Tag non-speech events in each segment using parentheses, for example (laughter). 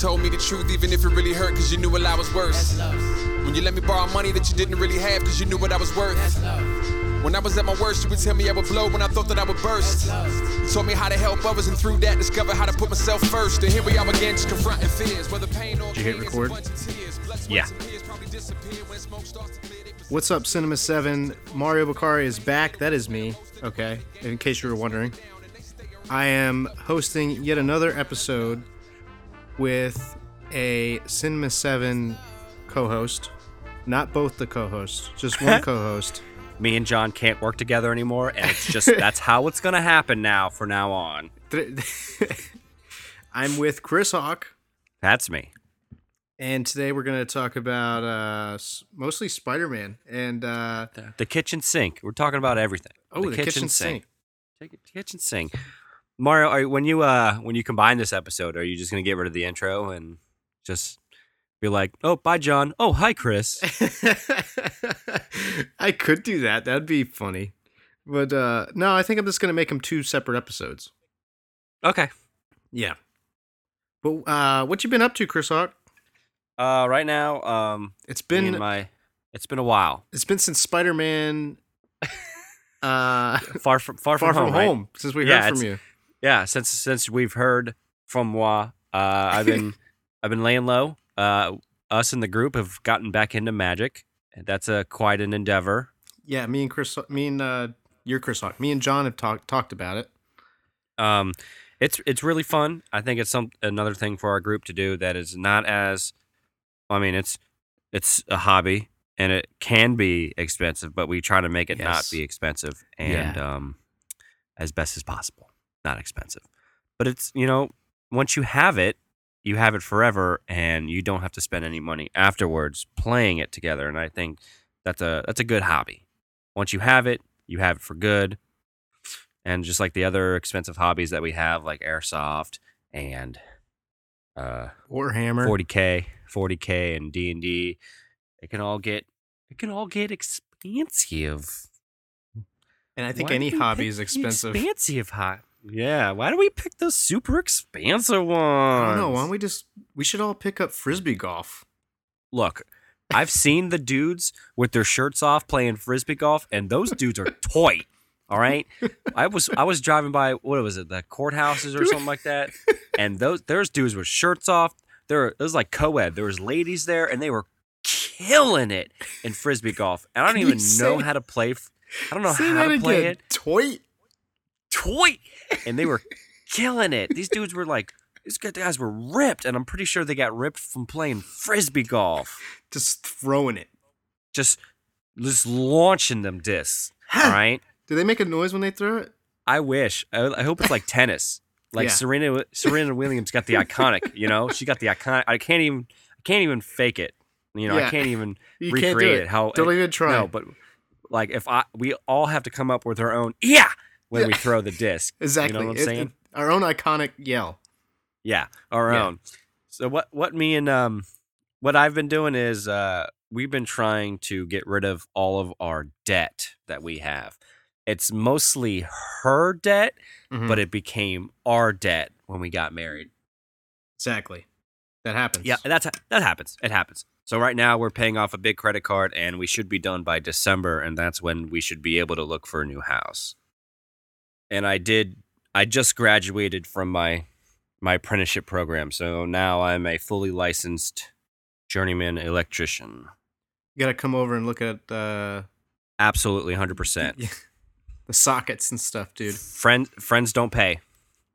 you told me the truth, even if it really hurt, cause you knew what I was worth. When you let me borrow money that you didn't really have, cause you knew what I was worth. When I was at my worst, you would tell me I would blow when I thought that I would burst. You told me how to help others, and through that, discover how to put myself first. And here we are again, just confronting fears. Whether pain or Did you hit gain, it's a record? bunch of tears. Blood, sweat, Yeah. and tears probably disappear when smoke starts to clear. They What's up, Cinema 7? Mario Bakari is back. That is me, okay? In case you were wondering. I am hosting yet another episode with a Cinema 7 co host. Not both the co hosts, just one (laughs) co host. Me and John can't work together anymore, and it's just (laughs) that's how it's gonna happen now. For now on, (laughs) I'm with Chris Hawk, that's me. and today we're going to talk about uh, mostly Spider Man. And uh, The kitchen sink. We're talking about everything. oh, the, kitchen, sink. Take it- Kitchen sink. Mario, are, when you uh when you combine this episode, are you just gonna get rid of the intro and just be like, "Oh, bye, John. Oh, hi, Chris." (laughs) I could do that. That'd be funny. But uh no, I think I'm just gonna make them two separate episodes. okay. Yeah. But uh what you been up to, Chris Hawk? Uh, right now, um, It's been my it's been a while. it's been since Spider Man (laughs) uh Far from far, Far from, From right? Home, since we Yeah, heard from you. Yeah, since since we've heard from moi, uh, I've been (laughs) I've been laying low. Uh, us in the group have gotten back into magic. That's a quite an endeavor. Yeah, me and Chris me and uh you're Chris Hawk. Me and John have talked talked about it. Um, it's it's really fun. I think it's some another thing for our group to do that is not as, I mean, it's it's a hobby and it can be expensive, but we try to make it not be expensive and um, as best as possible, not expensive. But it's you know once you have it, you have it forever, and you don't have to spend any money afterwards playing it together. And I think that's a that's a good hobby. Once you have it, you have it for good and just like the other expensive hobbies that we have like airsoft and uh Warhammer. 40k 40k and d&d it can all get it can all get expensive And I think Why any hobby is the expensive. expensive hot yeah why do we pick the super expensive one? I don't know. Why don't we just we should all pick up frisbee golf. look i've seen the dudes with their shirts off playing frisbee golf and those dudes are (laughs) toy all right i was i was driving by what was it the courthouses or something like that and those there's dudes with shirts off there it was like co-ed there was ladies there and they were killing it in frisbee golf and i don't Can even know how to play I don't know how to play again. it Toy. And they were killing it these dudes were like these guys were ripped and i'm pretty sure they got ripped from playing frisbee golf Just throwing it. just just launching them discs. All right. Do they make a noise when they throw it? I wish. I, I hope it's like tennis. Like Yeah. Serena Serena Williams got the (laughs) iconic. You know, she got the iconic. I can't even. I can't even fake it. You know, Yeah. I can't even (laughs) You recreate can't do it. it. How Don't even try. No, but like if I, we all have to come up with our own. Yeah. When Yeah. we throw the disc. exactly. You know what I'm It- saying? it- our own iconic yell. Yeah, our Yeah. own. So what what me and um what I've been doing is uh we've been trying to get rid of all of our debt that we have. It's mostly her debt, Mhm. but it became our debt when we got married. exactly. That happens. Yeah, that's that happens. It happens. So right now we're paying off a big credit card and we should be done by December and that's when we should be able to look for a new house. And I did I just graduated from my my apprenticeship program. So now I'm a fully licensed journeyman electrician. You gotta come over and look at uh, Absolutely 100%. (laughs) The sockets and stuff, dude. Friends friends don't pay.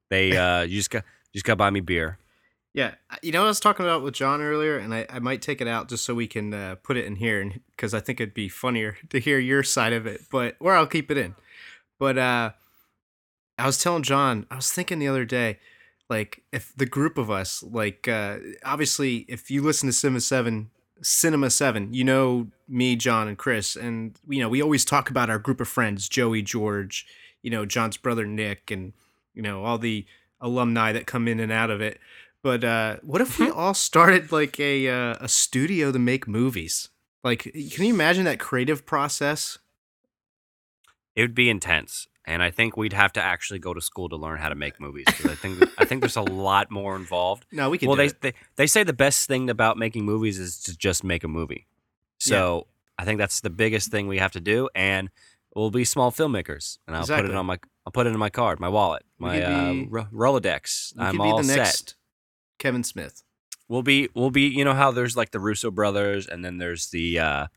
They uh (laughs) you just got you just got to buy me beer. Yeah, you know what I was talking about with John earlier, and I, I might take it out just so we can uh, put it in here, because I think it'd be funnier to hear your side of it. But or I'll keep it in. But uh, I was telling John, I was thinking the other day, like if the group of us, like uh, obviously, if you listen to Cinema Seven, Cinema Seven, you know me, John, and Chris, and you know we always talk about our group of friends, Joey, George, you know John's brother Nick, and you know all the alumni that come in and out of it. But uh, what if we all started like a uh, a studio to make movies? Like, can you imagine that creative process? It would be intense. And I think we'd have to actually go to school to learn how to make movies. I think I think there's a (laughs) lot more involved. No, we can. well, do they, they they say the best thing about making movies is to just make a movie. So I think that's the biggest thing we have to do, and we'll be small filmmakers. And I'll put it on my I'll put it in my card, my wallet, my uh, Ro- Rolodex. I'm be all set. Kevin Smith. We'll be we'll be you know how there's like the Russo brothers, and then there's the uh,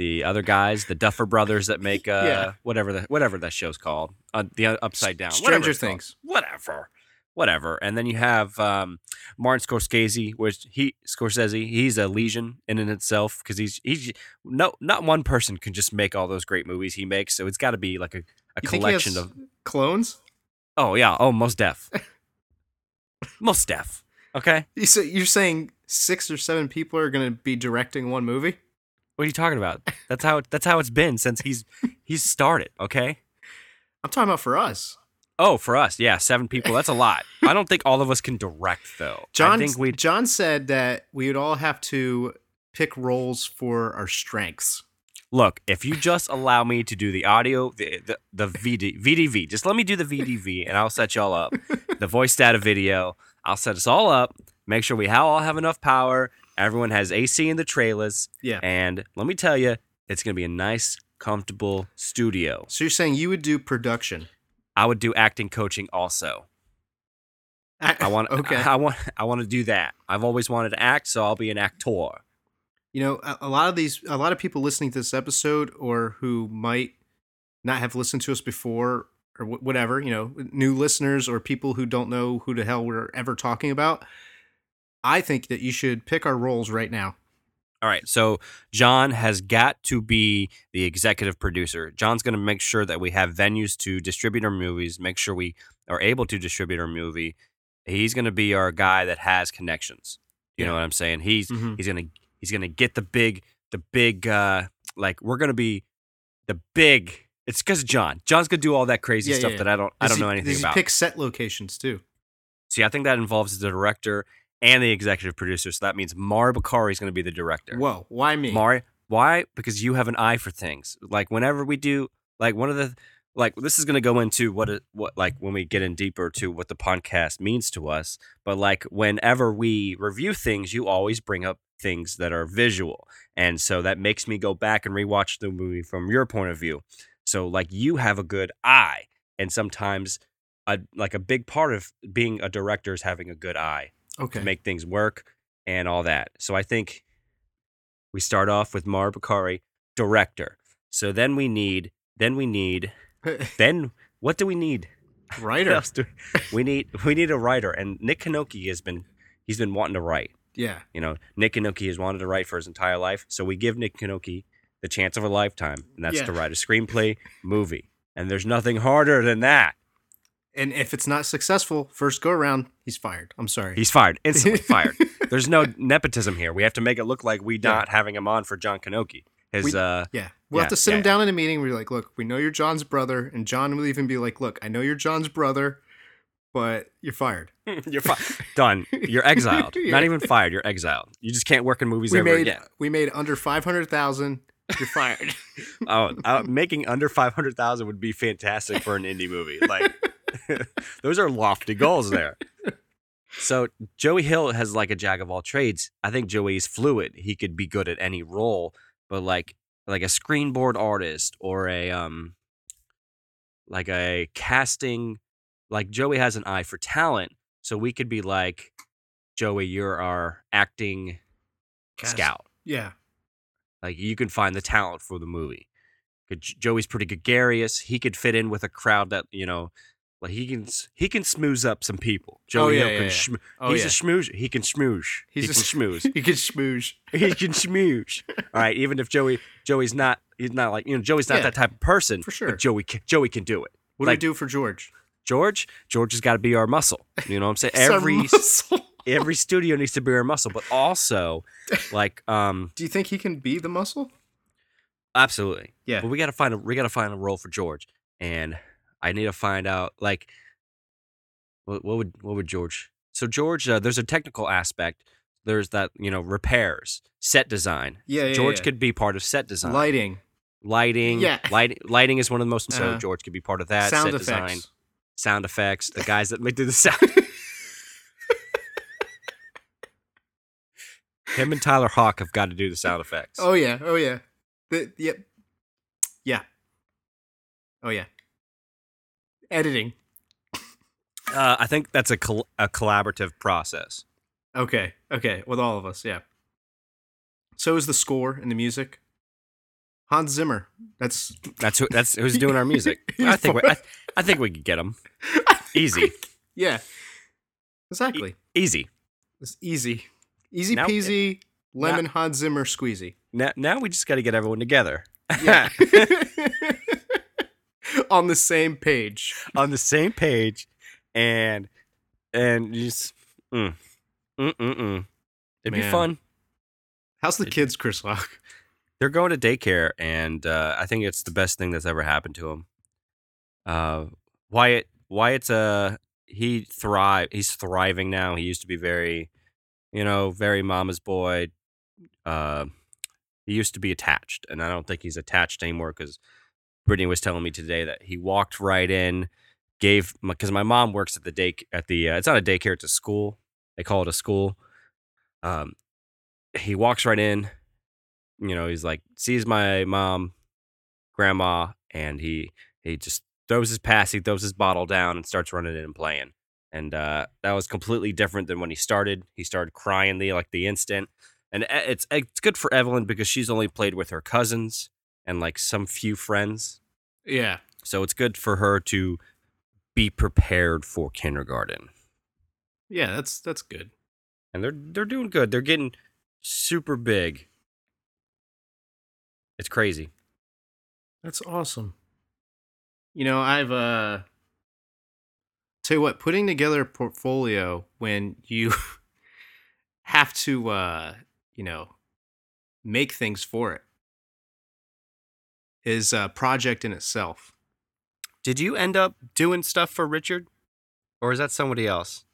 the other guys, the Duffer brothers that make (laughs) uh, Yeah. whatever the whatever that show's called, uh, the uh, Upside Down, Stranger it's called. Things. whatever, whatever. And then you have um, Martin Scorsese, which he Scorsese, he's a legion in and itself because he's he's no not one person can just make all those great movies he makes. So it's got to be like a, a You think he collection of clones. oh yeah oh most def, (laughs) most def. Okay, say, you're saying six or seven people are going to be directing one movie? What are you talking about? That's how that's how it's been since he's he's started. Okay. I'm talking about for us. Oh, for us, yeah, seven people. That's a lot. I don't think all of us can direct though. John, I think we John said that we would all have to pick roles for our strengths. look. If you just allow me to do the audio, the the, the VD, VDV, just let me do the VDV, and I'll set y'all up. The voice data video, I'll set us all up. Make sure we all have enough power. Everyone has AC in the trailers, Yeah. and let me tell you, it's gonna be a nice, comfortable studio. So you're saying you would do production? I would do acting coaching also. I want (laughs) okay. I, want I want to do that. I've always wanted to act, so I'll be an actor. You know, a, a lot of these, a lot of people listening to this episode, or who might not have listened to us before, or wh- whatever, you know, new listeners or people who don't know who the hell we're ever talking about. I think that you should pick our roles right now. All right, so John has got to be the executive producer. John's going to make sure that we have venues to distribute our movies, make sure we are able to distribute our movie. He's going to be our guy that has connections. You know what I'm saying? He's Mhm. he's going to he's going to get the big the big uh like we're going to be the big it's cuz John. John's going to do all that crazy Yeah, stuff yeah, that I don't I don't he- know anything does he about. pick set locations too? See, I think that involves the director and the executive producer. So that means Mari Bakari is going to be the director. Whoa, why me? Mari, why? Because you have an eye for things. Like whenever we do, like one of the, like this is going to go into what it, what like when we get in deeper to what the podcast means to us. But like whenever we review things, you always bring up things that are visual, and so that makes me go back and rewatch the movie from your point of view. So like you have a good eye, and sometimes. A, like a big part of being a director is having a good eye okay. to make things work and all that. So I think we start off with Mar Bakari, director. So then we need, then we need, (laughs) then what do we need? (laughs) Writer. do we need? We need a writer, and Nick Kanoki has been, he's been wanting to write. Yeah. You know, Nick Kanoki has wanted to write for his entire life, so we give Nick Kanoki the chance of a lifetime, and that's Yeah. to write a screenplay movie. And there's nothing harder than that. And if it's not successful, first go around, he's fired. I'm sorry. He's fired, (laughs) instantly fired. There's no nepotism here. We have to make it look like we Yeah. not having him on for John Kanoki. His We- uh yeah. We'll Yeah, have to sit yeah, him down in a meeting. We're like, look, we know you're John's brother. And John will even be like, look, I know you're John's brother, but you're fired. (laughs) you're fi- done. You're exiled. (laughs) Not even fired. You're exiled. You just can't work in movies we ever made again. we made under 500,000. You're fired. Oh, uh, making under five hundred thousand would be fantastic for an indie movie. Like, (laughs) those are lofty goals there. So Joey Hill has like a jack of all trades. I think Joey's fluid. He could be good at any role, but like like a screenboard artist or a um like a casting like Joey has an eye for talent. So we could be like Joey, you're our acting Cast- scout. yeah. Like you can find the talent for the movie. Joey's pretty gregarious. He could fit in with a crowd that you know, like he can he can smooze up some people. Joey yeah, Hill yeah, can yeah. Oh, he's yeah. a schmooze. He can schmooze. He's he a can schmooze. (laughs) he can smooge. (laughs) he can schmooze. All right, even if Joey Joey's not he's not like you know Joey's not Yeah, that type of person. for sure. But Joey can, Joey can do it. What like- do we do for George? George George has got to be our muscle. You know what I'm saying? (laughs) Every every studio needs to be our muscle, but also like um do you think he can be the muscle? Absolutely. Yeah. But we gotta find a we gotta find a role for George, and I need to find out like what, what would what would George? So George, uh, there's a technical aspect. There's that you know repairs, set design. Yeah, yeah. George yeah. could be part of set design. lighting. lighting. Yeah. (laughs) light, lighting is one of the most. So Uh, George could be part of that. Sound set effects. design, sound effects. The guys that make do the sound. (laughs) Him and Tyler Hawk have got to do the sound effects. Oh yeah. Oh yeah. The, yep. Yeah. Oh yeah. Editing. Uh, I think that's a col- a collaborative process. Okay. Okay. With all of us. Yeah. So is the score and the music. Hans Zimmer. That's That's who. That's who's doing our music. (laughs) I think. We, I, I think we could get (laughs) him. Easy. yeah. Exactly. Easy. It's easy. Easy Now- peasy. Lemon Hans Zimmer squeezy. Now, now we just got to get everyone together. Yeah. (laughs) On the same page. on the same page, and and you just mm, mm, mm, mm. It'd be fun. How's the kids, Chris Rock? (laughs) They're going to daycare, and uh, I think it's the best thing that's ever happened to him. Uh, Wyatt, Wyatt's uh he thrive. He's thriving now. He used to be very, you know, very mama's boy. Uh, he used to be attached, and I don't think he's attached anymore because Brittany was telling me today that he walked right in, gave because my mom works at the day at the uh, it's not a daycare, it's a school. They call it a school. Um, he walks right in. You know, he's like sees my mom, grandma, and he he just throws his pass, he throws his bottle down, and starts running in and playing. And uh, that was completely different than when he started. He started crying the like the instant, and e- it's it's good for Evelyn because she's only played with her cousins and like some few friends. Yeah. So it's good for her to be prepared for kindergarten. Yeah, that's that's good. And they're they're doing good. They're getting super big. It's crazy. That's awesome. You know, I've uh tell you what, putting together a portfolio when you (laughs) have to uh, you know, make things for it is a project in itself. Did you end up doing stuff for Richard? Or is that somebody else?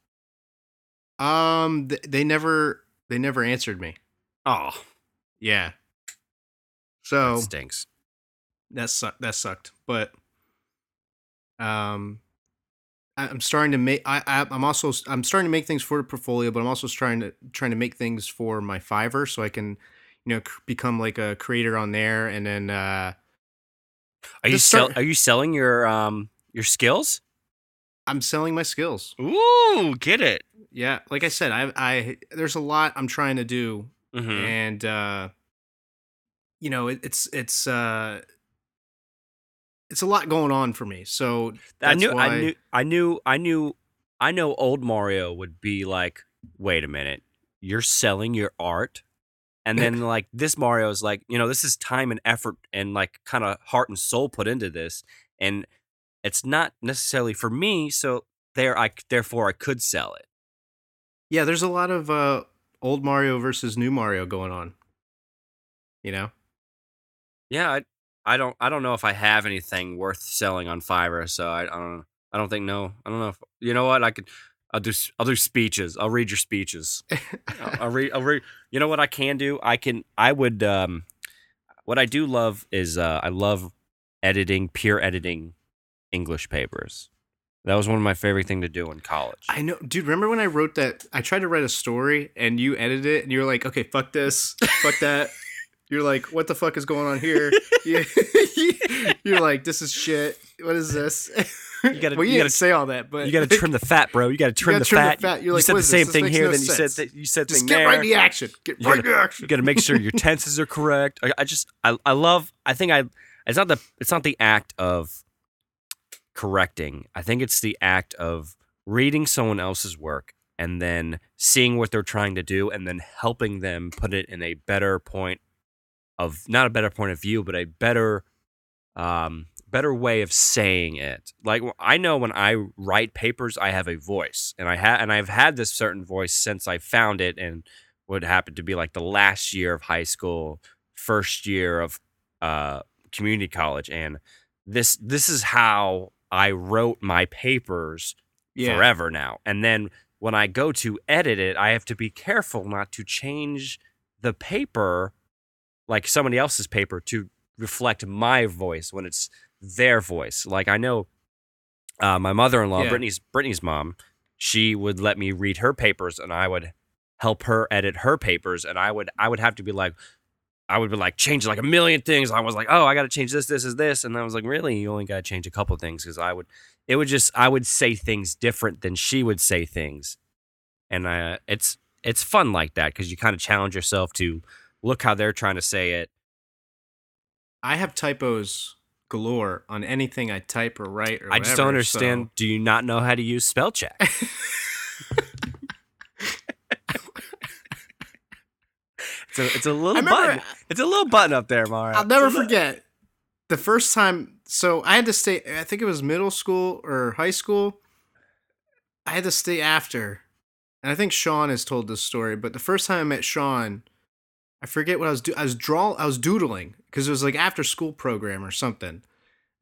Um th- they never they never answered me. Oh, Yeah. So that stinks. that sucked. That sucked. But um, I- I'm starting to make. I, I I'm also I'm starting to make things for the portfolio, but I'm also trying to trying to make things for my Fiverr so I can, you know, c- become like a creator on there, and then uh, Are you sell, are you selling your um your skills? I'm selling my skills. Ooh, get it. Yeah, like I said, I I there's a lot I'm trying to do, Mm-hmm. and uh, you know, it, it's it's uh. It's a lot going on for me, so I knew why- I knew I knew I knew I know old Mario would be like, wait a minute, you're selling your art? And then like this Mario is like, you know, this is time and effort and like kind of heart and soul put into this. And it's not necessarily for me, so there I therefore I could sell it. Yeah, there's a lot of uh, old Mario versus new Mario going on. You know? Yeah, I, I don't I don't know if I have anything worth selling on Fiverr, so I, I don't I don't think no. I don't know if you know what I could I'll do I'll do speeches. I'll read your speeches. (laughs) I'll, I'll read I'll read you know what I can do? I can I would um what I do love is uh I love editing, peer editing English papers. That was one of my favorite thing to do in college. I know, dude. Remember when I wrote that? I tried to write a story, and you edited it, and you were like, "Okay, fuck this, fuck that." (laughs) You're like, "What the fuck is going on here?" You- (laughs) (laughs) You're like, "This is shit. What is this?" You gotta- well, you, you gotta- say all that, but you got to trim the fat, bro. You got to trim, gotta the, trim the fat. fat. You're you like, said the same this? This thing makes here. no then you said that you said Just thing get there. right in the action. Get You right in the action. You got to make sure your tenses are correct. I, I just I I love I think I it's not the it's not the act of correcting. I think it's the act of reading someone else's work and then seeing what they're trying to do and then helping them put it in a better point of not a better point of view, but a better um better way of saying it. Like I know when I write papers, I have a voice, and I have and I've had this certain voice since I found it, and what happened to be like the last year of high school, first year of uh, community college, and this this is how I wrote my papers Yeah. forever now. And then when I go to edit it, I have to be careful not to change the paper, like somebody else's paper, to reflect my voice when it's their voice. Like I know uh, my mother-in-law, Yeah. Brittany's Brittany's mom, she would let me read her papers, and I would help her edit her papers, and I would I would have to be like. I would be like change like a million things. I was like, oh, I got to change this, this is this, and I was like, really, you only got to change a couple things because I would, it would just, I would say things different than she would say things, and uh, it's it's fun like that because you kind of challenge yourself to look how they're trying to say it. I have typos galore on anything I type or write or I just don't understand. so- Do you not know how to use spell check? (laughs) it's a it's a little remember- button. It's a little button up there, Mara. I'll never forget the first time. So I had to stay. I think it was middle school or high school. I had to stay after, and I think Sean has told this story. But the first time I met Sean, I forget what I was doing. I was draw. I was doodling because it was like after school program or something.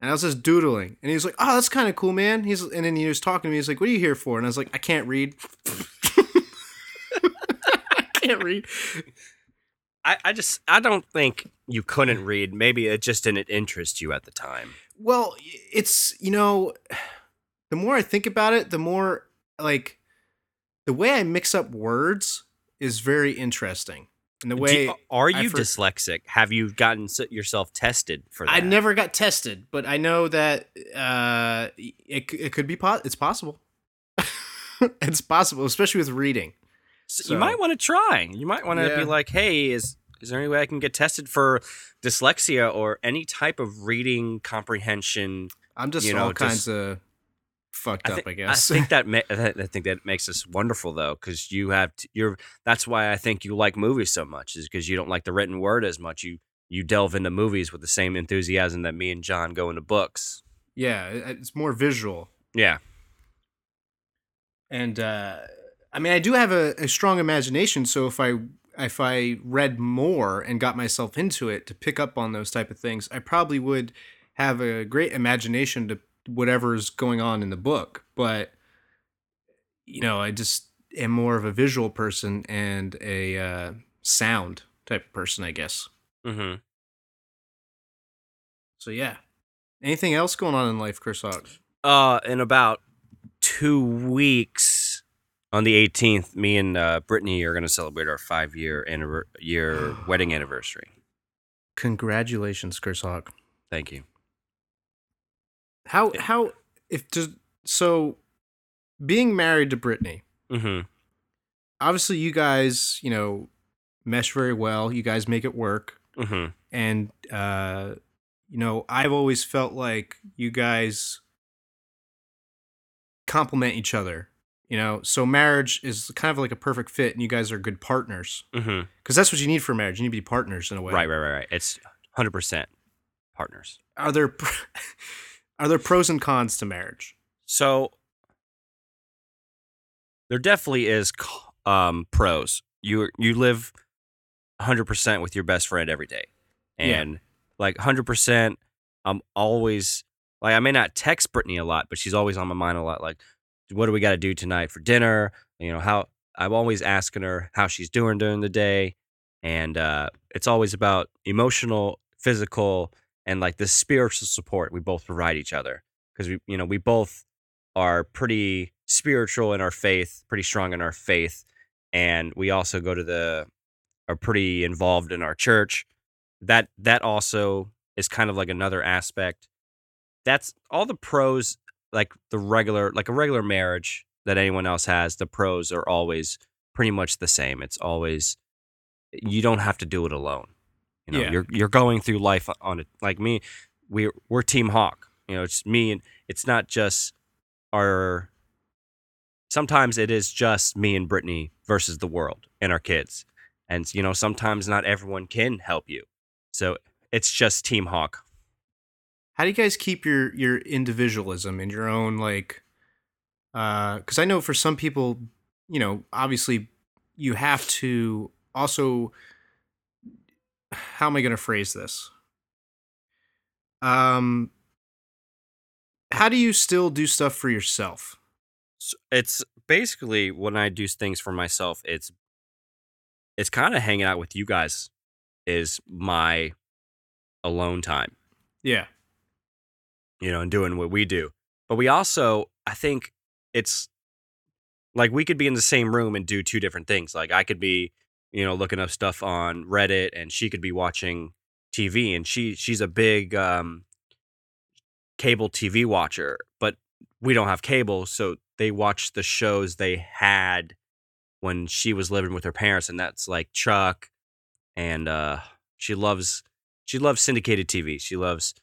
And I was just doodling, and he was like, "Oh, that's kind of cool, man." He's and then he was talking to me. He's like, "What are you here for?" And I was like, "I can't read." (laughs) I can't read. I, I just I don't think you couldn't read. Maybe it just didn't interest you at the time. Well, it's you know, (sighs) the more I think about it, the more like the way I mix up words is very interesting. And the way you- are you for- dyslexic? Have you gotten yourself tested for that? I never got tested, but I know that uh, it it could be po- it's possible. (laughs) it's possible, especially with reading. So So- you might want to try. You might want to Yeah. be like, "Hey, is is there any way I can get tested for dyslexia or any type of reading comprehension?" I'm just You know, all just- kinds of fucked up, think, I guess. I think that (laughs) ma- I think that makes us wonderful though, because you have t- you're. That's why I think you like movies so much, is because you don't like the written word as much. You you delve into movies with the same enthusiasm that me and John go into books. yeah, it's more visual. Yeah, and uh, I mean, I do have a, a strong imagination. So if I if I read more and got myself into it to pick up on those type of things, I probably would have a great imagination to whatever's going on in the book. But you know, I just am more of a visual person and a uh, sound type of person, I guess. hmm So yeah. Anything else going on in life, Chris Hawk? Uh, in about two weeks, on the 18th, me and uh, Brittany are going to celebrate our five year anniver- year (gasps) wedding anniversary. Congratulations, Chris Hawk. Thank you. How how if just so being married to Brittany, hmm obviously you guys, you know, mesh very well. You guys make it work. hmm And uh you know, I've always felt like you guys complement each other. You know, so marriage is kind of like a perfect fit and you guys are good partners. hmm Cuz that's what you need for marriage. You need to be partners in a way. Right, right, right, right. It's 100% partners. Are there (laughs) are there pros and cons to marriage? So there definitely is um, pros. You you live 100% with your best friend every day. Yeah. And like 100% I'm always like I may not text Brittany a lot, but she's always on my mind a lot like what do we got to do tonight for dinner? You know, how I'm always asking her how she's doing during the day and uh it's always about emotional, physical and like the spiritual support we both provide each other because we you know we both are pretty spiritual in our faith pretty strong in our faith and we also go to the are pretty involved in our church. That that also is kind of like another aspect. That's all the pros like the regular like a regular marriage that anyone else has the pros are always pretty much the same. It's always you don't have to do it alone you know Yeah. you're you're going through life on it like me we we're team hawk. You know it's me and it's not just our sometimes it is just me and Brittany versus the world and our kids. And you know sometimes not everyone can help you. So it's just team hawk. How do you guys keep your your individualism and your own like uh cuz I know for some people, you know, obviously you have to also how am I going to phrase this? Um how do you still do stuff for yourself? So it's basically when I do things for myself, it's it's kind of hanging out with you guys is my alone time. Yeah. You know, and doing what we do. But we also, I think it's like we could be in the same room and do two different things. Like I could be, you know, looking up stuff on Reddit and she could be watching TV and she she's a big um cable TV watcher, but we don't have cable, so they watch the shows they had when she was living with her parents and that's like Chuck and uh she loves she loves syndicated TV. She loves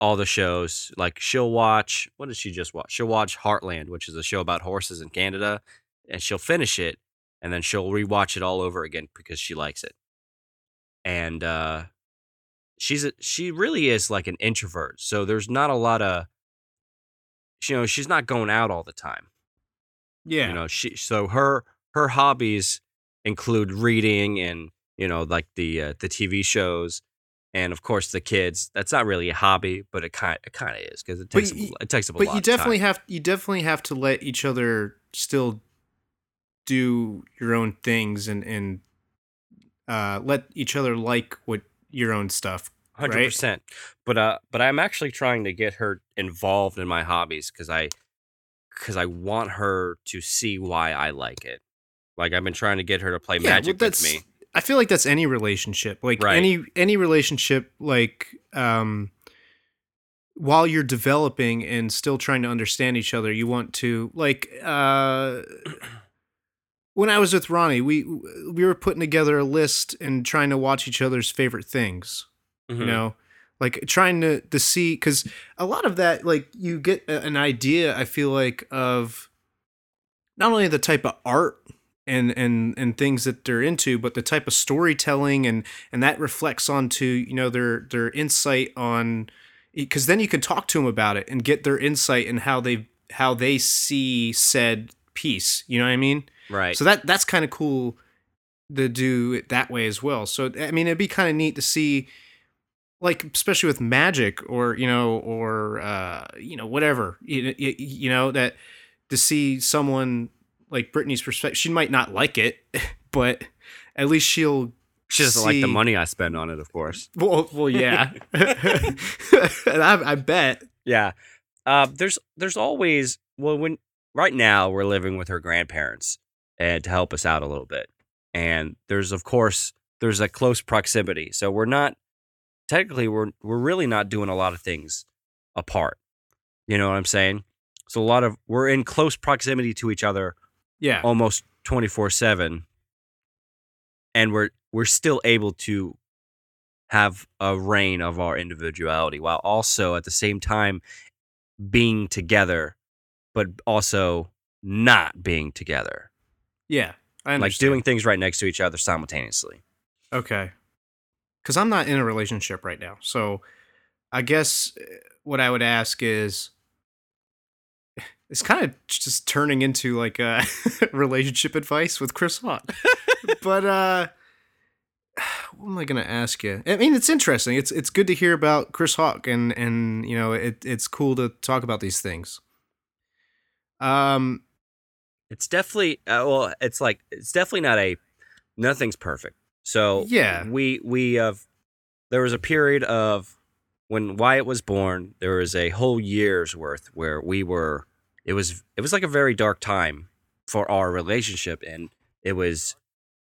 all the shows. Like she'll watch what did she just watch? She'll watch Heartland, which is a show about horses in Canada, and she'll finish it and then she'll rewatch it all over again because she likes it. And uh she's a, she really is like an introvert. So there's not a lot of you know, she's not going out all the time. Yeah. You know, she so her her hobbies include reading and you know like the uh, the TV shows and of course the kids. That's not really a hobby, but it kind it kind of is because it But takes y- a, it takes up a but lot. you of time. definitely have you definitely have to let each other still do your own things and and uh, let each other like what your own stuff. Hundred percent. But uh, but I'm actually trying to get her involved in my hobbies because I, because I want her to see why I like it. Like I've been trying to get her to play Yeah, well, magic with that's- me. I feel like that's any relationship. Like Right. any any relationship like um while you're developing and still trying to understand each other, you want to like uh when I was with Ronnie, we we were putting together a list and trying to watch each other's favorite things. Mhm. You know, like trying to to see because a lot of that like you get an idea. I feel like of not only the type of art and and and things that they're into, but the type of storytelling and and that reflects onto you know their their insight on because then you can talk to them about it and get their insight and how they how they see said piece. You know what I mean? Right. So that that's kind of cool to do it that way as well. So I mean, it'd be kind of neat to see, like especially with magic or you know or uh, you know whatever you, you, you know that to see someone like Brittany's perspective. She might not like it, (laughs) but at least she'll. she doesn't like the money I spend on it, of course. (laughs) Well, well, yeah, and (laughs) I, I bet. Yeah. Uh, there's there's always well when right now we're living with her grandparents and to help us out a little bit. And there's of course there's a close proximity. So we're not technically we're we're really not doing a lot of things apart. You know what I'm saying? So a lot of we're in close proximity to each other Yeah, almost 24/7 and we're we're still able to have a reign of our individuality while also at the same time being together but also not being together yeah. I like doing things right next to each other simultaneously Okay. Because I'm not in a relationship right now. So I guess uh, what I would ask is (sighs) it's kind of just turning into like a (laughs) relationship advice with Chris Hawk. (laughs) but uh (sighs) what am I gonna ask you? I mean, it's interesting. It's it's good to hear about Chris Hawk, and and you know, it it's cool to talk about these things. Um, it's definitely uh, well it's like it's definitely not a nothing's perfect so Yeah. we we have there was a period of when Wyatt was born there was a whole year's worth where we were it was it was like a very dark time for our relationship and it was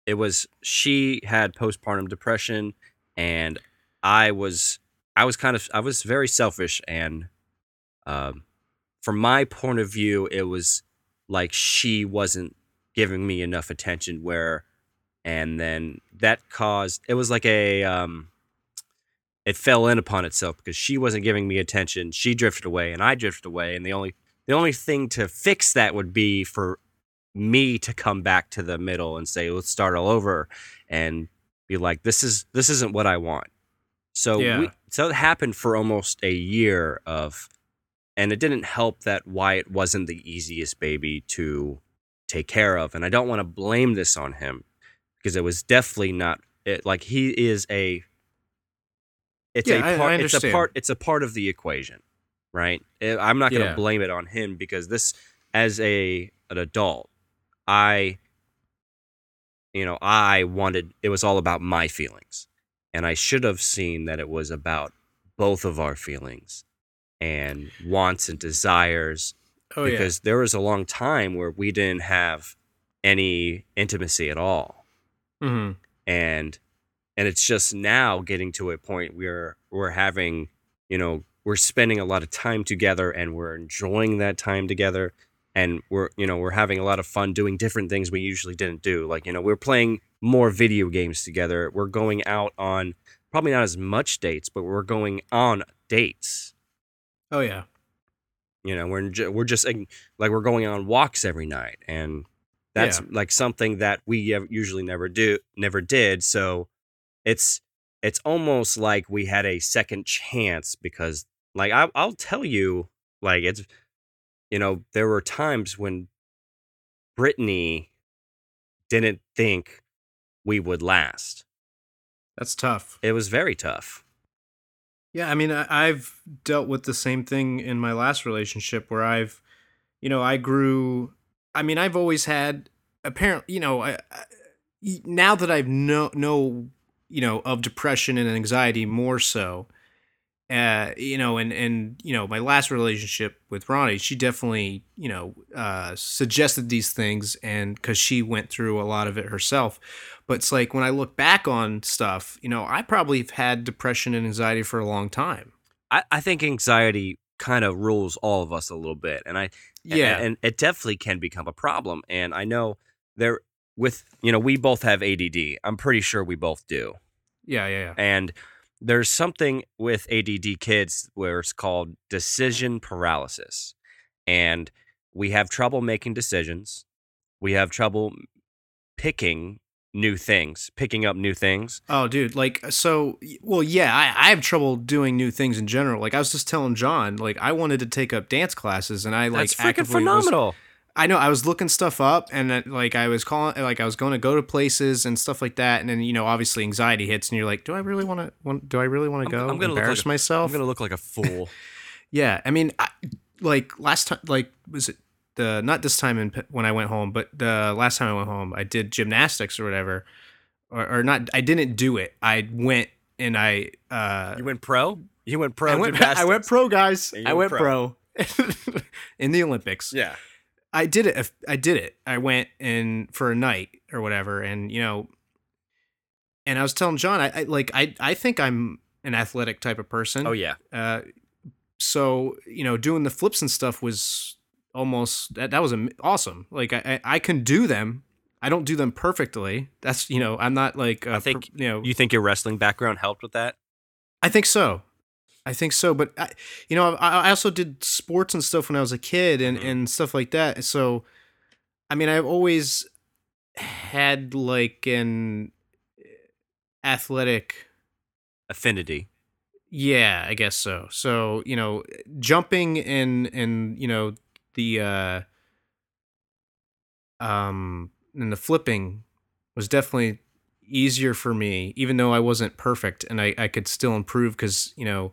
it was she had postpartum depression and I was I was kind of I was very selfish and um from my point of view it was like she wasn't giving me enough attention where and then that caused it was like a um it fell in upon itself because she wasn't giving me attention. She drifted away and i drifted away. And the only the only thing to fix that would be for me to come back to the middle and say let's start all over and be like this is this isn't what i want. So Yeah. we so it happened for almost a year of and it didn't help that Wyatt wasn't the easiest baby to take care of and I don't want to blame this on him because it was definitely not it like he is a it's Yeah, I- I a part it's a part it's a part of the equation right Eh, I'm not going to Yeah. blame it on him because this as a an adult I you know I wanted it was all about my feelings and I should have seen that it was about both of our feelings and wants and desires Oh yeah. because there was a long time where we didn't have any intimacy at all. Hmm and and it's just now getting to a point where we're having you know we're spending a lot of time together and we're enjoying that time together. And we're you know we're having a lot of fun doing different things we usually didn't do. Like you know we're playing more video games together. We're going out on probably not as much dates but we're going on dates Oh yeah. you know we're ju- we're just like we're going on walks every night and that's Yeah. like something that we usually never do never did so it's it's almost like we had a second chance because like I, i'll tell you like it's you know there were times when brittany didn't think we would last That's tough. it was very tough Yeah, I mean, I, I've dealt with the same thing in my last relationship where I've, you know, I grew. I mean, I've always had apparently, you know, I, I, now that I've know know, you know, of depression and anxiety more so, uh, you know, and and you know, my last relationship with Ronnie, she definitely, you know, uh, suggested these things, and because she went through a lot of it herself. But it's like when I look back on stuff, you know, I probably have had depression and anxiety for a long time. i, I think anxiety kind of rules all of us a little bit and i Yeah. and, and it definitely can become a problem and i know there with you know we both have add i'm pretty sure we both do yeah, yeah, yeah. and there's something with add kids where it's called decision paralysis and we have trouble making decisions we have trouble picking new things picking up new things Oh, dude, like uh, so. Well, yeah, I, I have trouble doing new things in general. Like I was just telling John, like I wanted to take up dance classes, and I like that's freaking actively was- phenomenal I know I was looking stuff up, and uh, like I was calling, like I was going to go to places and stuff like that, and then you know, obviously anxiety hits, and you're like, do I really want to? Want, do I really want to go? I'm gonna embarrass like myself. i'm gonna look like a fool (laughs) Yeah, I mean, I, like last time, like was it the not this time in when I went home, but the last time I went home, I did gymnastics or whatever, or, or not. I didn't do it. I went and I uh, you went pro you went pro I went, (laughs) I went pro, guys. I went went pro, (laughs) in the Olympics. yeah I did it. I did it. I went in for a night or whatever, and you know, and I was telling John, I, I like, I, I think I'm an athletic type of person. oh yeah Uh, so you know, doing the flips and stuff was almost that. That was awesome. Like I, I, I can do them. I don't do them perfectly. That's you know, I'm not like I think per- you know. you think your wrestling background helped with that I think so. I think so, but I, you know, I, I also did sports and stuff when I was a kid and, Mhm. and stuff like that. So, I mean, I've always had like an athletic, affinity yeah, I guess so. So, you know, jumping and and you know the uh um and the flipping was definitely easier for me, even though I wasn't perfect and I, I could still improve because, you know,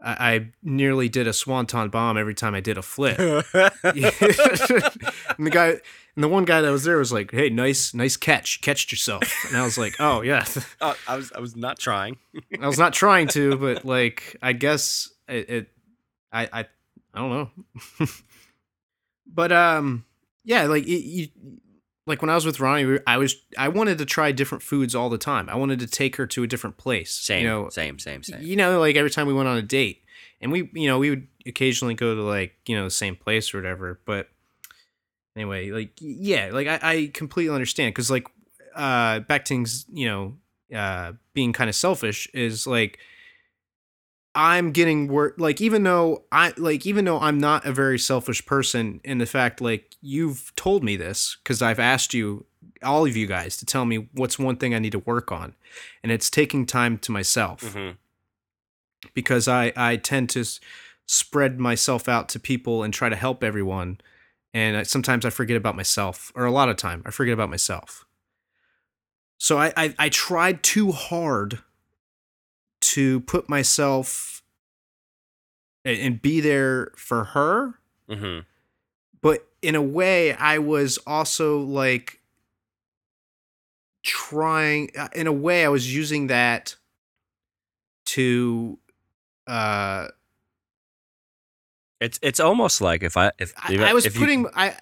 I, I nearly did a swanton bomb every time I did a flip. (laughs) and the guy and the one guy that was there was like, Hey, nice, nice catch. You catched yourself. And I was like, Oh yeah. (laughs) Uh, I was I was not trying. I was not trying to, (laughs) but like I guess it, it I I I don't know. but um yeah, like it, you like when I was with Ronnie, we- I was I wanted to try different foods all the time. I wanted to take her to a different place. Same, You know, same, same, same. you know, like every time we went on a date, and we, you know, we would occasionally go to like you know the same place or whatever. But anyway, like yeah, like I, I completely understand because like uh back things, you know, uh being kind of selfish is like I'm getting work like even though I like even though I'm not a very selfish person in the fact like you've told me this because I've asked you all of you guys to tell me what's one thing I need to work on and it's taking time to myself Mhm. because I I tend to spread myself out to people and try to help everyone, and I, sometimes I forget about myself, or a lot of time I forget about myself. So I I, I tried too hard to put myself and, and be there for her, Mhm. but in a way I was also like trying uh, in a way I was using that to uh It's it's almost like if I if I, if, I was if you- putting I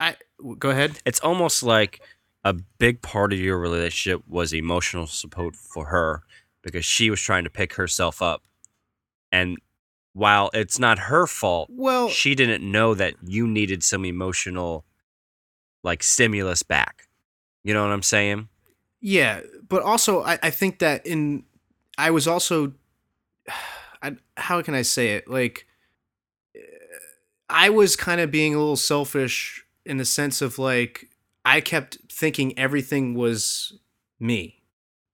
I go ahead. it's almost like a big part of your relationship was emotional support for her because she was trying to pick herself up and while it's not her fault Well, she didn't know that you needed some emotional like stimulus back you know what i'm saying Yeah, but also I, I think that in I was also (sighs) I, how can I say it like I was kind of being a little selfish in the sense of like I kept thinking everything was me.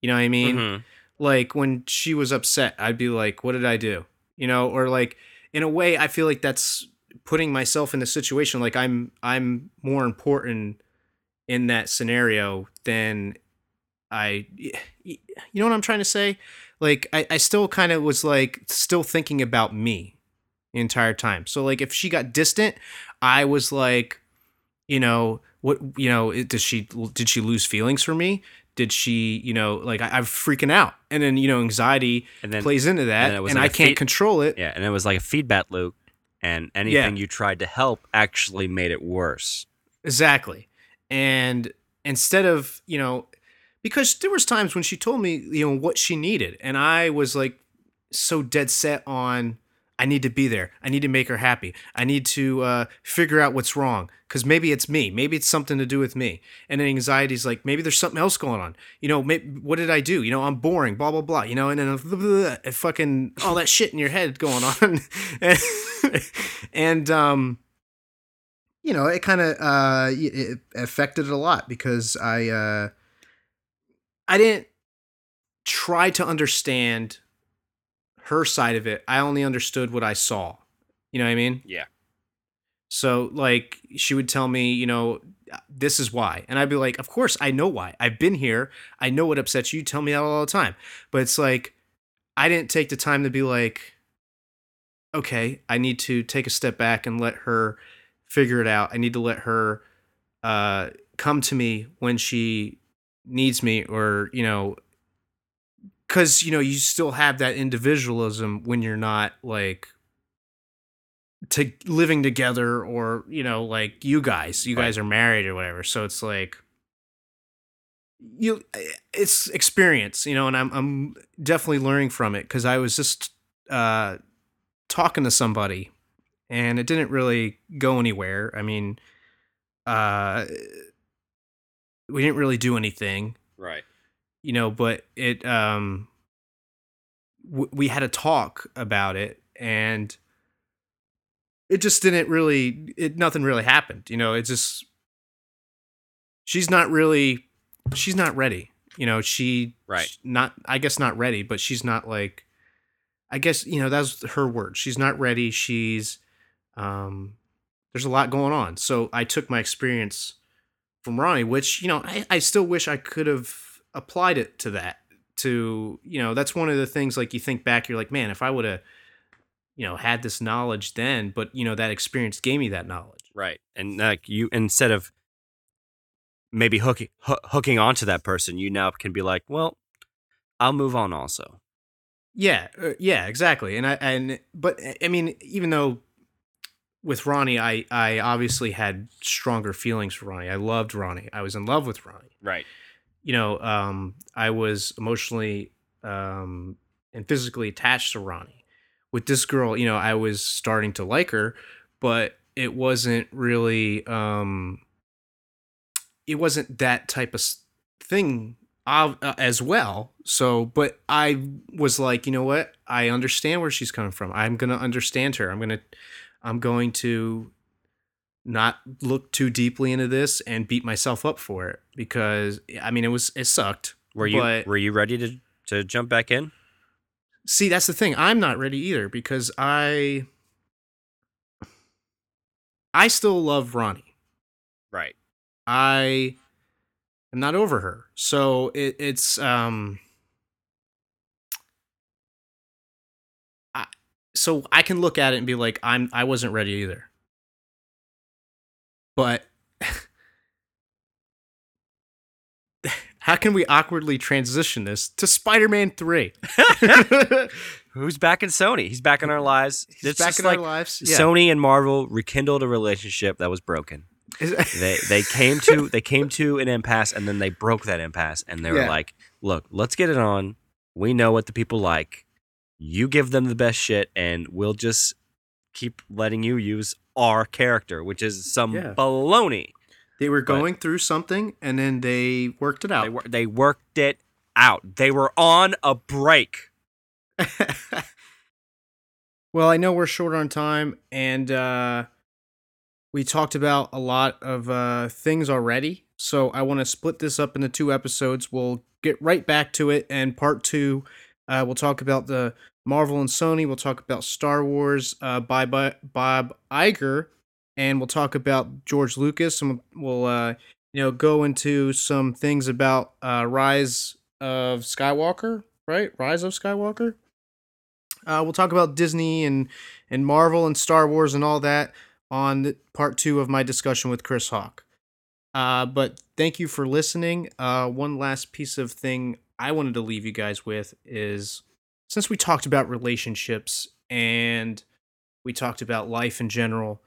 You know what I mean? Mhm. Like when she was upset, I'd be like, "What did I do?" You know, or like in a way, I feel like that's putting myself in the situation like I'm I'm more important in that scenario than I you know what I'm trying to say? Like I, I still kind of was like still thinking about me the entire time. So like if she got distant, I was like, you know, what you know, does she did she lose feelings for me? Did she, you know, like I, I'm freaking out, and then you know, anxiety and then plays into that, and it was and like I can't feed- control it. yeah and it was like a feedback loop and anything you tried to help actually made it worse Exactly. And instead of, you know, because there was times when she told me, you know, what she needed and I was like so dead set on I need to be there. I need to make her happy. I need to uh, figure out what's wrong because maybe it's me. Maybe it's something to do with me. And then is like maybe there's something else going on. You know, maybe, what did I do? You know, I'm boring. Blah blah blah. You know, and then blah, blah, blah, fucking all that shit in your head going on, and, (laughs) and um, you know, it kind of uh, it affected it a lot because I uh, I didn't try to understand her side of it. I only understood what I saw. You know what I mean? yeah So like she would tell me, you know, this is why. And I'd be like, of course I know why. I've been here. I know what upsets you. You tell me that all the time. But it's like I didn't take the time to be like, okay, I need to take a step back and let her figure it out. I need to let her uh come to me when she needs me or, you know, cuz you know, you still have that individualism when you're not like to living together or you know like you guys you Right. guys are married or whatever. So it's like you it's experience you know and i'm i'm definitely learning from it cuz i was just uh talking to somebody and it didn't really go anywhere. I mean uh we didn't really do anything. Right you know, but it um w- we had a talk about it and it just didn't really it nothing really happened, you know, it just she's not really she's not ready. You know, she Right. sh- not I guess not ready, but she's not like I guess, you know, that's her word. She's not ready. She's um there's a lot going on. So I took my experience from Ronnie, which, you know, I, I still wish I could have applied it to that. To, you know, that's one of the things like you think back, you're like, man, if I would have, you know, had this knowledge then, but you know, that experience gave me that knowledge. right and like you instead of maybe hooking hoo- hooking onto that person you now can be like well i'll move on also Yeah, uh, yeah, exactly. And I and but I mean, even though with Ronnie, I I obviously had stronger feelings for Ronnie. I loved Ronnie. I was in love with Ronnie. right You know, um, I was emotionally um, and physically attached to Ronnie. With this girl, you know, I was starting to like her, but it wasn't really um, it wasn't that type of thing uh, as well. So, but I was like, you know what? I understand where she's coming from. I'm gonna understand her. I'm gonna, I'm going to not look too deeply into this and beat myself up for it because I mean it was it sucked. were you were you ready to to jump back in See, that's the thing. I'm not ready either because I I still love Ronnie. right I am not over her. So it, it's um I, so I can look at it and be like I'm I wasn't ready either. But (laughs) how can we awkwardly transition this to Spider-Man Three? (laughs) Who's back in Sony? He's back in our lives. He's It's back in like our lives. Yeah. Sony and Marvel rekindled a relationship that was broken. (laughs) They they came to they came to an impasse and then they broke that impasse and they were Yeah. like, "Look, let's get it on. We know what the people like. You give them the best shit and we'll just keep letting you use our character, which is some Yeah. baloney." they were But- going through something, and then they worked it out. They wor- they worked it out. They were on a break. (laughs) well, I know we're short on time, and uh, we talked about a lot of uh, things already. So I want to split this up into two episodes. We'll get right back to it, and part two, uh, we'll talk about the Marvel and Sony. We'll talk about Star Wars uh, by Bo- Bob Iger, and we'll talk about George Lucas, and we'll uh, you know go into some things about uh, Rise of Skywalker, right? Rise of Skywalker. Uh, we'll talk about Disney and and Marvel and Star Wars and all that on part two of my discussion with Chris Hawk. Uh, but thank you for listening. Uh, one last piece of thing I wanted to leave you guys with is since we talked about relationships and we talked about life in general,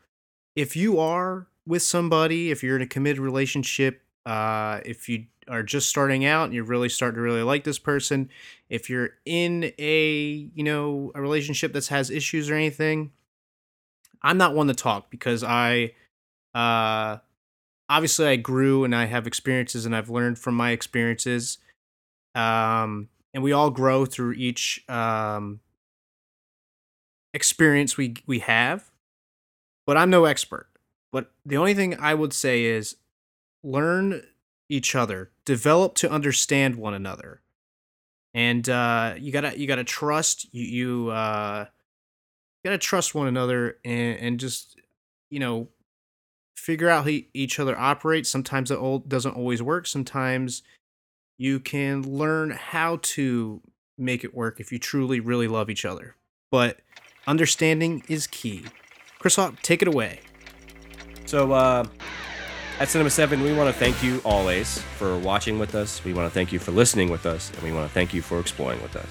if you are with somebody, if you're in a committed relationship, uh, if you are just starting out and you're really starting to really like this person, if you're in a you know a relationship that has issues or anything, I'm not one to talk because I, uh, obviously I grew and I have experiences and I've learned from my experiences, um, and we all grow through each um experience we we have. But I'm no expert. But the only thing I would say is learn each other, develop to understand one another. And uh, you gotta you gotta trust you you uh, you gotta trust one another and, and just you know figure out how each other operates. Sometimes it doesn't always work. Sometimes you can learn how to make it work if you truly really love each other. But understanding is key. Chris Hawk, take it away. So, uh, at Cinema 7, we want to thank you always for watching with us. We want to thank you for listening with us. And we want to thank you for exploring with us.